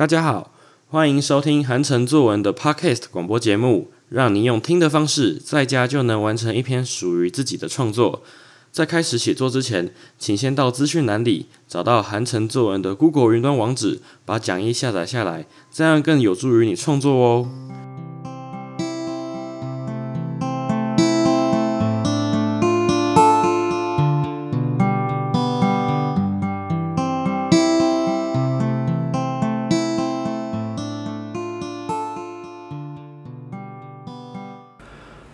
大家好，欢迎收听韩城作文的 Podcast 广播节目，让你用听的方式，在家就能完成一篇属于自己的创作。在开始写作之前，请先到资讯栏里找到韩城作文的 Google 云端网址，把讲义下载下来，这样更有助于你创作哦。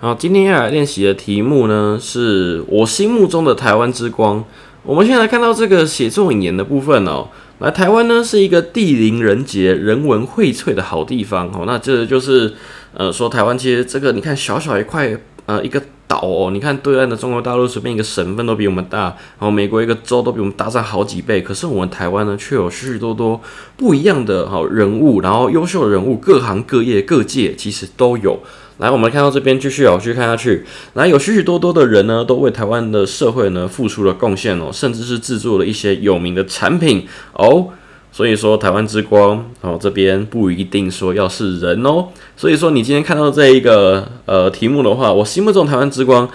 然后，今天要来练习的题目呢，是我心目中的台湾之光。我们先来看到这个写作引言的部分哦。来，台湾呢是一个地灵人杰、人文荟萃的好地方哦。那这就是呃，说台湾其实这个你看小小一块呃一个岛哦，你看对岸的中国大陆随便一个省份都比我们大，然后美国一个州都比我们大上好几倍。可是我们台湾呢，却有许许多多不一样的好人物，然后优秀的人物，各行各业各界其实都有。来，我们看到这边继续哦，继续看下去。来，有许许多多的人呢，都为台湾的社会呢付出了贡献哦，甚至是制作了一些有名的产品哦。所以说，台湾之光哦，这边不一定说要是人哦。所以说，你今天看到这一个呃题目的话，我心目中台湾之光，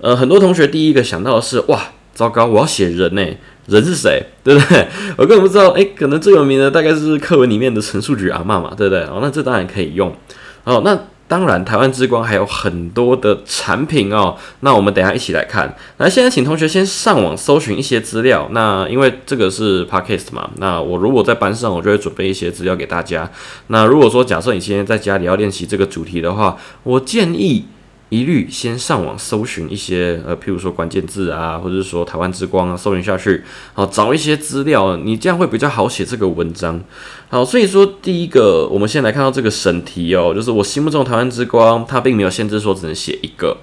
呃，很多同学第一个想到的是哇，糟糕，我要写人呢，人是谁？对不对？我根本不知道，哎，可能最有名的大概是课文里面的陈述菊阿嬷嘛，对不对？哦，那这当然可以用。哦，那。当然，台湾之光还有很多的产品哦。那我们等下一起来看。那，现在请同学先上网搜寻一些资料。那因为这个是 podcast 嘛，那我如果在班上，我就会准备一些资料给大家。那如果说假设你今天在家里要练习这个主题的话，我建议。一律先上网搜寻一些呃，譬如说关键字啊，或者是说台湾之光啊，搜寻下去，好找一些资料，你这样会比较好写这个文章。好，所以说第一个，我们先来看到这个审题哦，就是我心目中的台湾之光，它并没有限制说只能写一个。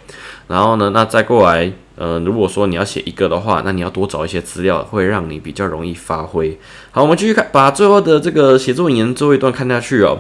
然后呢，那再过来，呃，如果说你要写一个的话，那你要多找一些资料，会让你比较容易发挥。好，我们继续看，把最后的这个写作引言最后一段看下去哦。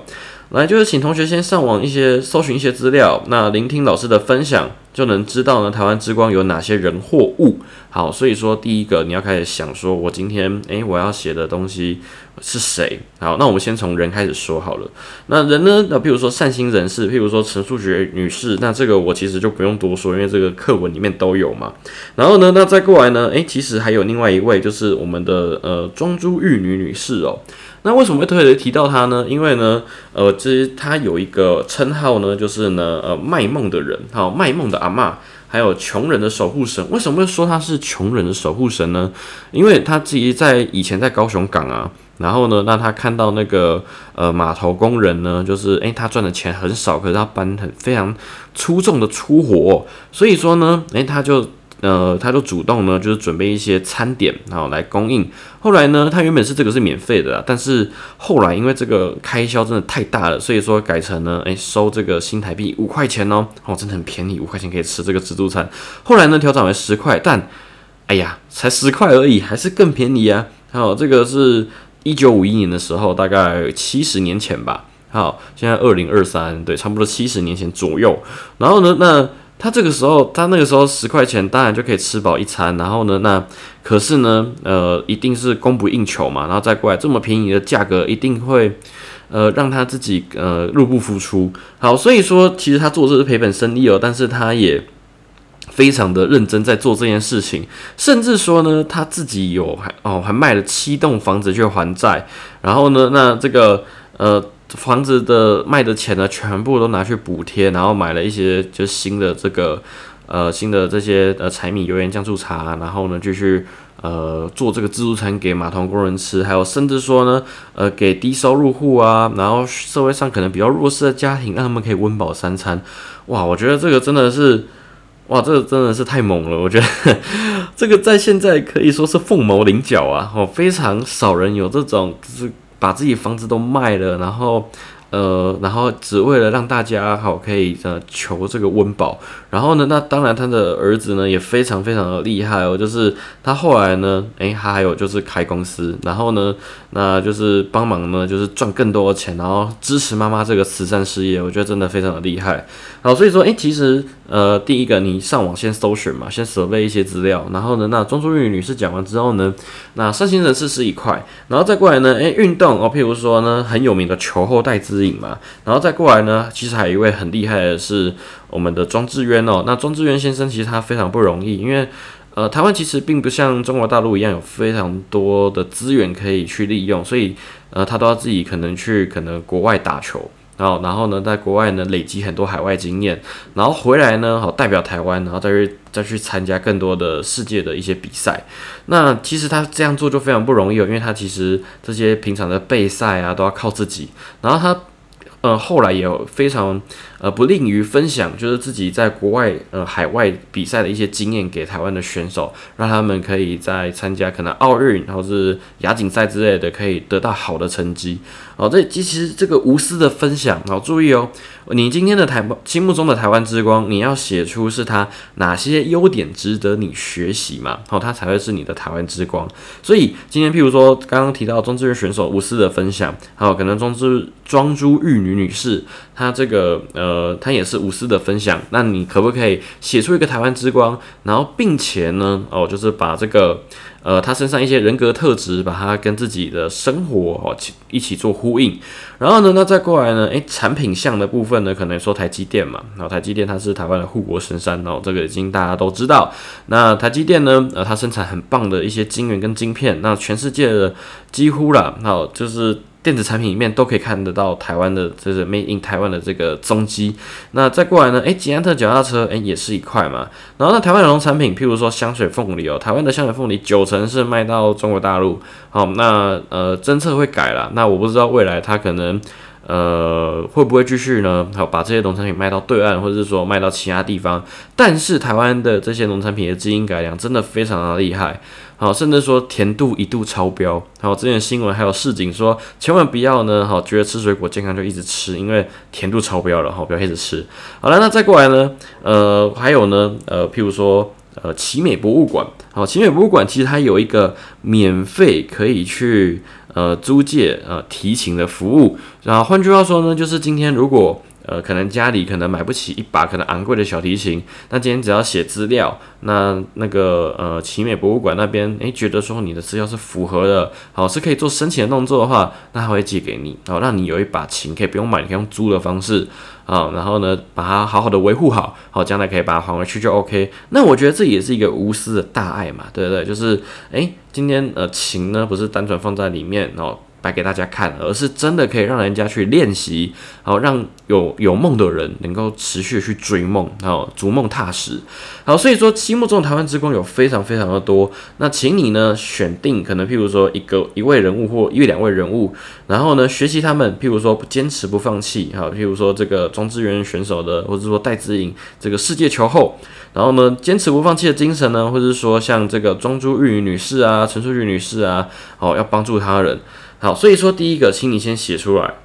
来，就是请同学先上网一些搜寻一些资料，那聆听老师的分享，就能知道呢台湾之光有哪些人或物。好，所以说第一个你要开始想说，我今天诶我要写的东西是谁？好，那我们先从人开始说好了。那人呢？那譬如说善心人士，譬如说陈素学女士，那这个我其实就不用多说，因为这个课文里面都有嘛。然后呢，那再过来呢？诶，其实还有另外一位，就是我们的呃庄珠玉女女士哦。那为什么会特别提到她呢？因为呢，呃，这她有一个称号呢，就是呢，呃，卖梦的人，好，卖梦的阿嬷，还有穷人的守护神。为什么会说他是穷人的守护神呢？因为他自己在以前在高雄港啊，然后呢，那他看到那个呃码头工人呢，就是诶，他赚的钱很少，可是他搬很非常出众的粗活，所以说呢，诶，他就。呃，他就主动呢，就是准备一些餐点，然后来供应。后来呢，他原本是这个是免费的，但是后来因为这个开销真的太大了，所以说改成呢，哎，收这个新台币五块钱哦，哦，真的很便宜，五块钱可以吃这个自助餐。后来呢，调整为十块，但哎呀，才十块而已，还是更便宜啊。好，这个是一九五一年的时候，大概七十年前吧。好，现在二零二三，对，差不多七十年前左右。然后呢，那。他这个时候，他那个时候十块钱当然就可以吃饱一餐，然后呢，那可是呢，呃，一定是供不应求嘛，然后再过来这么便宜的价格，一定会呃让他自己呃入不敷出。好，所以说其实他做这是赔本生意哦，但是他也非常的认真在做这件事情，甚至说呢，他自己有还哦还卖了七栋房子去还债，然后呢，那这个呃。房子的卖的钱呢，全部都拿去补贴，然后买了一些就新的这个呃新的这些呃柴米油盐酱醋茶，然后呢继续呃做这个自助餐给码头工人吃，还有甚至说呢呃给低收入户啊，然后社会上可能比较弱势的家庭，让他们可以温饱三餐。哇，我觉得这个真的是哇，这个真的是太猛了！我觉得这个在现在可以说是凤毛麟角啊，哦，非常少人有这种就是。把自己房子都卖了，然后，呃，然后只为了让大家好可以呃求这个温饱，然后呢，那当然他的儿子呢也非常非常的厉害哦，就是他后来呢，诶，他还有就是开公司，然后呢，那就是帮忙呢，就是赚更多的钱，然后支持妈妈这个慈善事业，我觉得真的非常的厉害。好，所以说，诶，其实呃，第一个你上网先搜寻嘛，先准备一些资料，然后呢，那庄淑玉女士讲完之后呢，那善心人士是一块，然后再过来呢，诶，运动哦，譬如说呢，很有名的球后戴资指引嘛，然后再过来呢，其实还有一位很厉害的是我们的庄智渊哦。那庄智渊先生其实他非常不容易，因为呃，台湾其实并不像中国大陆一样有非常多的资源可以去利用，所以呃，他都要自己可能去可能国外打球，然后然后呢，在国外呢累积很多海外经验，然后回来呢，好代表台湾，然后再去再去参加更多的世界的一些比赛。那其实他这样做就非常不容易哦，因为他其实这些平常的备赛啊都要靠自己，然后他。呃，后来也有非常呃不吝于分享，就是自己在国外呃海外比赛的一些经验给台湾的选手，让他们可以在参加可能奥运或是亚锦赛之类的，可以得到好的成绩。哦，这其实这个无私的分享，好注意哦，你今天的台心目中的台湾之光，你要写出是他哪些优点值得你学习嘛？好，他才会是你的台湾之光。所以今天譬如说刚刚提到中志愿选手无私的分享，还有可能中之庄珠玉女女士，她这个呃，呃，他也是无私的分享。那你可不可以写出一个台湾之光，然后并且呢，哦，就是把这个。呃，他身上一些人格特质，把它跟自己的生活哦一起做呼应。然后呢，那再过来呢，诶，产品项的部分呢，可能说台积电嘛，然后台积电它是台湾的护国神山哦，这个已经大家都知道。那台积电呢，呃，它生产很棒的一些晶圆跟晶片，那全世界的几乎啦，好就是。电子产品里面都可以看得到台湾的，就是 Made in 台湾的这个踪迹。那再过来呢？诶，捷安特脚踏车，诶，也是一块嘛。然后那，台湾的农产品，譬如说香水凤梨哦，台湾的香水凤梨九成是卖到中国大陆。好，那呃，政策会改了。那我不知道未来它可能。呃，会不会继续呢？好，把这些农产品卖到对岸，或者是说卖到其他地方？但是台湾的这些农产品的基因改良真的非常的厉害，好，甚至说甜度一度超标。好，之前新闻还有市警说，千万不要呢，好，觉得吃水果健康就一直吃，因为甜度超标了，好，不要一直吃。好了，那再过来呢？呃，还有呢？呃，譬如说，呃，奇美博物馆，好，奇美博物馆其实它有一个免费可以去。呃，租借呃提琴的服务，然后换句话说呢，就是今天如果呃可能家里可能买不起一把可能昂贵的小提琴，那今天只要写资料，那那个呃奇美博物馆那边诶觉得说你的资料是符合的，好是可以做申请的动作的话，那他会寄给你，然后让你有一把琴可以不用买，你可以用租的方式。啊，然后呢，把它好好的维护好，好，将来可以把它还回去就 OK。那我觉得这也是一个无私的大爱嘛，对不对？就是，哎，今天呃琴呢不是单纯放在里面，然后。摆给大家看，而是真的可以让人家去练习，好让有有梦的人能够持续去追梦，好逐梦踏实。好，所以说心目中的台湾之光有非常非常的多。那请你呢选定可能譬如说一个一位人物或一两位人物，然后呢学习他们，譬如说坚持不放弃，好，譬如说这个庄智渊选手的，或者说戴资颖这个世界球后，然后呢坚持不放弃的精神呢，或者是说像这个庄珠玉女士啊、陈淑玉女士啊，好要帮助他人。好，所以说第一个，请你先写出来，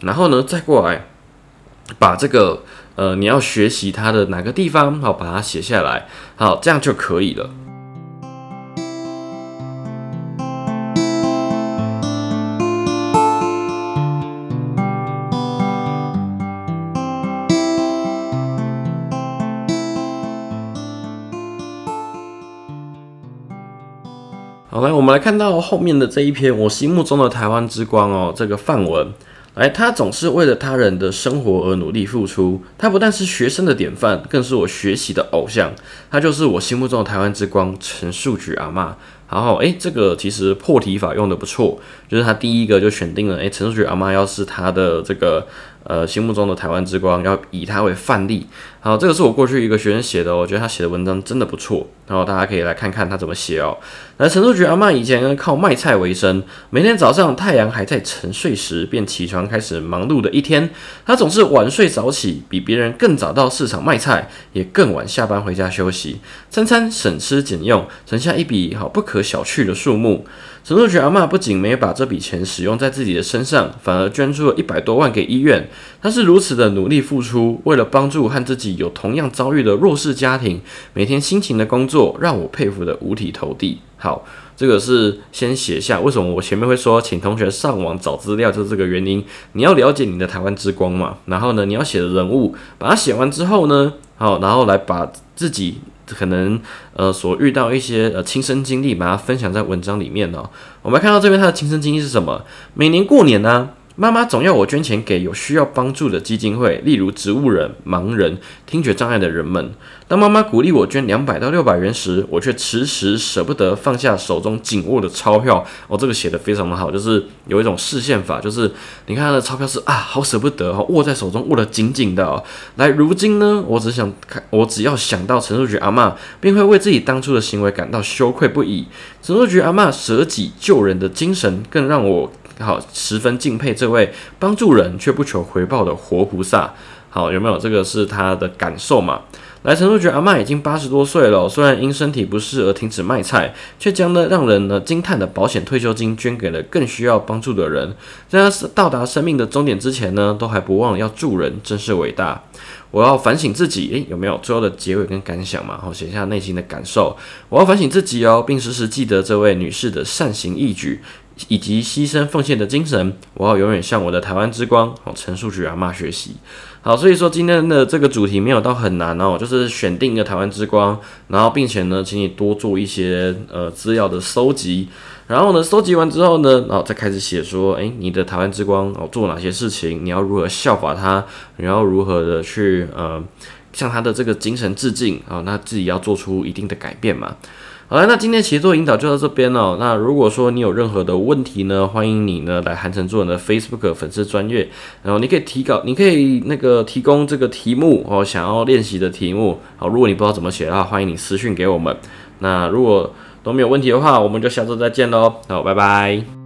然后呢，再过来把这个呃你要学习它的哪个地方，好把它写下来，好，这样就可以了。好，来，我们来看到后面的这一篇，我心目中的台湾之光哦，这个范文，来，他总是为了他人的生活而努力付出，他不但是学生的典范，更是我学习的偶像，他就是我心目中的台湾之光陈树菊阿妈。然后，诶，这个其实破题法用的不错，就是他第一个就选定了，诶，陈树菊阿妈要是他的这个。呃，心目中的台湾之光要以他为范例。好，这个是我过去一个学生写的，我觉得他写的文章真的不错，然后大家可以来看看他怎么写哦。那陈淑菊阿妈以前呢靠卖菜为生，每天早上太阳还在沉睡时便起床开始忙碌的一天。她总是晚睡早起，比别人更早到市场卖菜，也更晚下班回家休息。餐餐省吃俭用，存下一笔好不可小觑的数目。陈淑菊阿嬷不仅没有把这笔钱使用在自己的身上，反而捐出了一百多万给医院。她是如此的努力付出，为了帮助和自己有同样遭遇的弱势家庭，每天辛勤的工作，让我佩服的五体投地。好，这个是先写下为什么我前面会说，请同学上网找资料，就是这个原因。你要了解你的台湾之光嘛，然后呢，你要写的人物，把它写完之后呢，好，然后来把自己。可能呃所遇到一些呃亲身经历，把它分享在文章里面哦。我们看到这边他的亲身经历是什么？每年过年呢？妈妈总要我捐钱给有需要帮助的基金会，例如植物人、盲人、听觉障碍的人们。当妈妈鼓励我捐两百到六百元时，我却迟迟舍不得放下手中紧握的钞票。哦，这个写的非常的好，就是有一种视线法，就是你看他的钞票是啊，好舍不得哦，握在手中握得紧紧的哦。来，如今呢，我只想看，我只要想到陈淑菊阿妈，便会为自己当初的行为感到羞愧不已。陈淑菊阿妈舍己救人的精神，更让我。好，十分敬佩这位帮助人却不求回报的活菩萨。好，有没有这个是他的感受嘛？来，陈述，觉阿妈已经八十多岁了，虽然因身体不适而停止卖菜，却将呢让人呢惊叹的保险退休金捐给了更需要帮助的人。在他到达生命的终点之前呢，都还不忘要助人，真是伟大。我要反省自己，诶，有没有最后的结尾跟感想嘛？好，写下内心的感受。我要反省自己哦，并时时记得这位女士的善行义举。以及牺牲奉献的精神，我要永远向我的台湾之光哦陈述菊阿妈学习。好，所以说今天的这个主题没有到很难哦，就是选定一个台湾之光，然后并且呢，请你多做一些呃资料的收集，然后呢，收集完之后呢，然后再开始写说，诶，你的台湾之光哦做哪些事情，你要如何效法他，你要如何的去呃向他的这个精神致敬啊，那自己要做出一定的改变嘛。好了，那今天写作引导就到这边了。那如果说你有任何的问题呢，欢迎你呢来韩城做人的 Facebook 粉丝专业，然后你可以提稿，你可以那个提供这个题目哦，想要练习的题目。好，如果你不知道怎么写的话，欢迎你私讯给我们。那如果都没有问题的话，我们就下周再见喽。好，拜拜。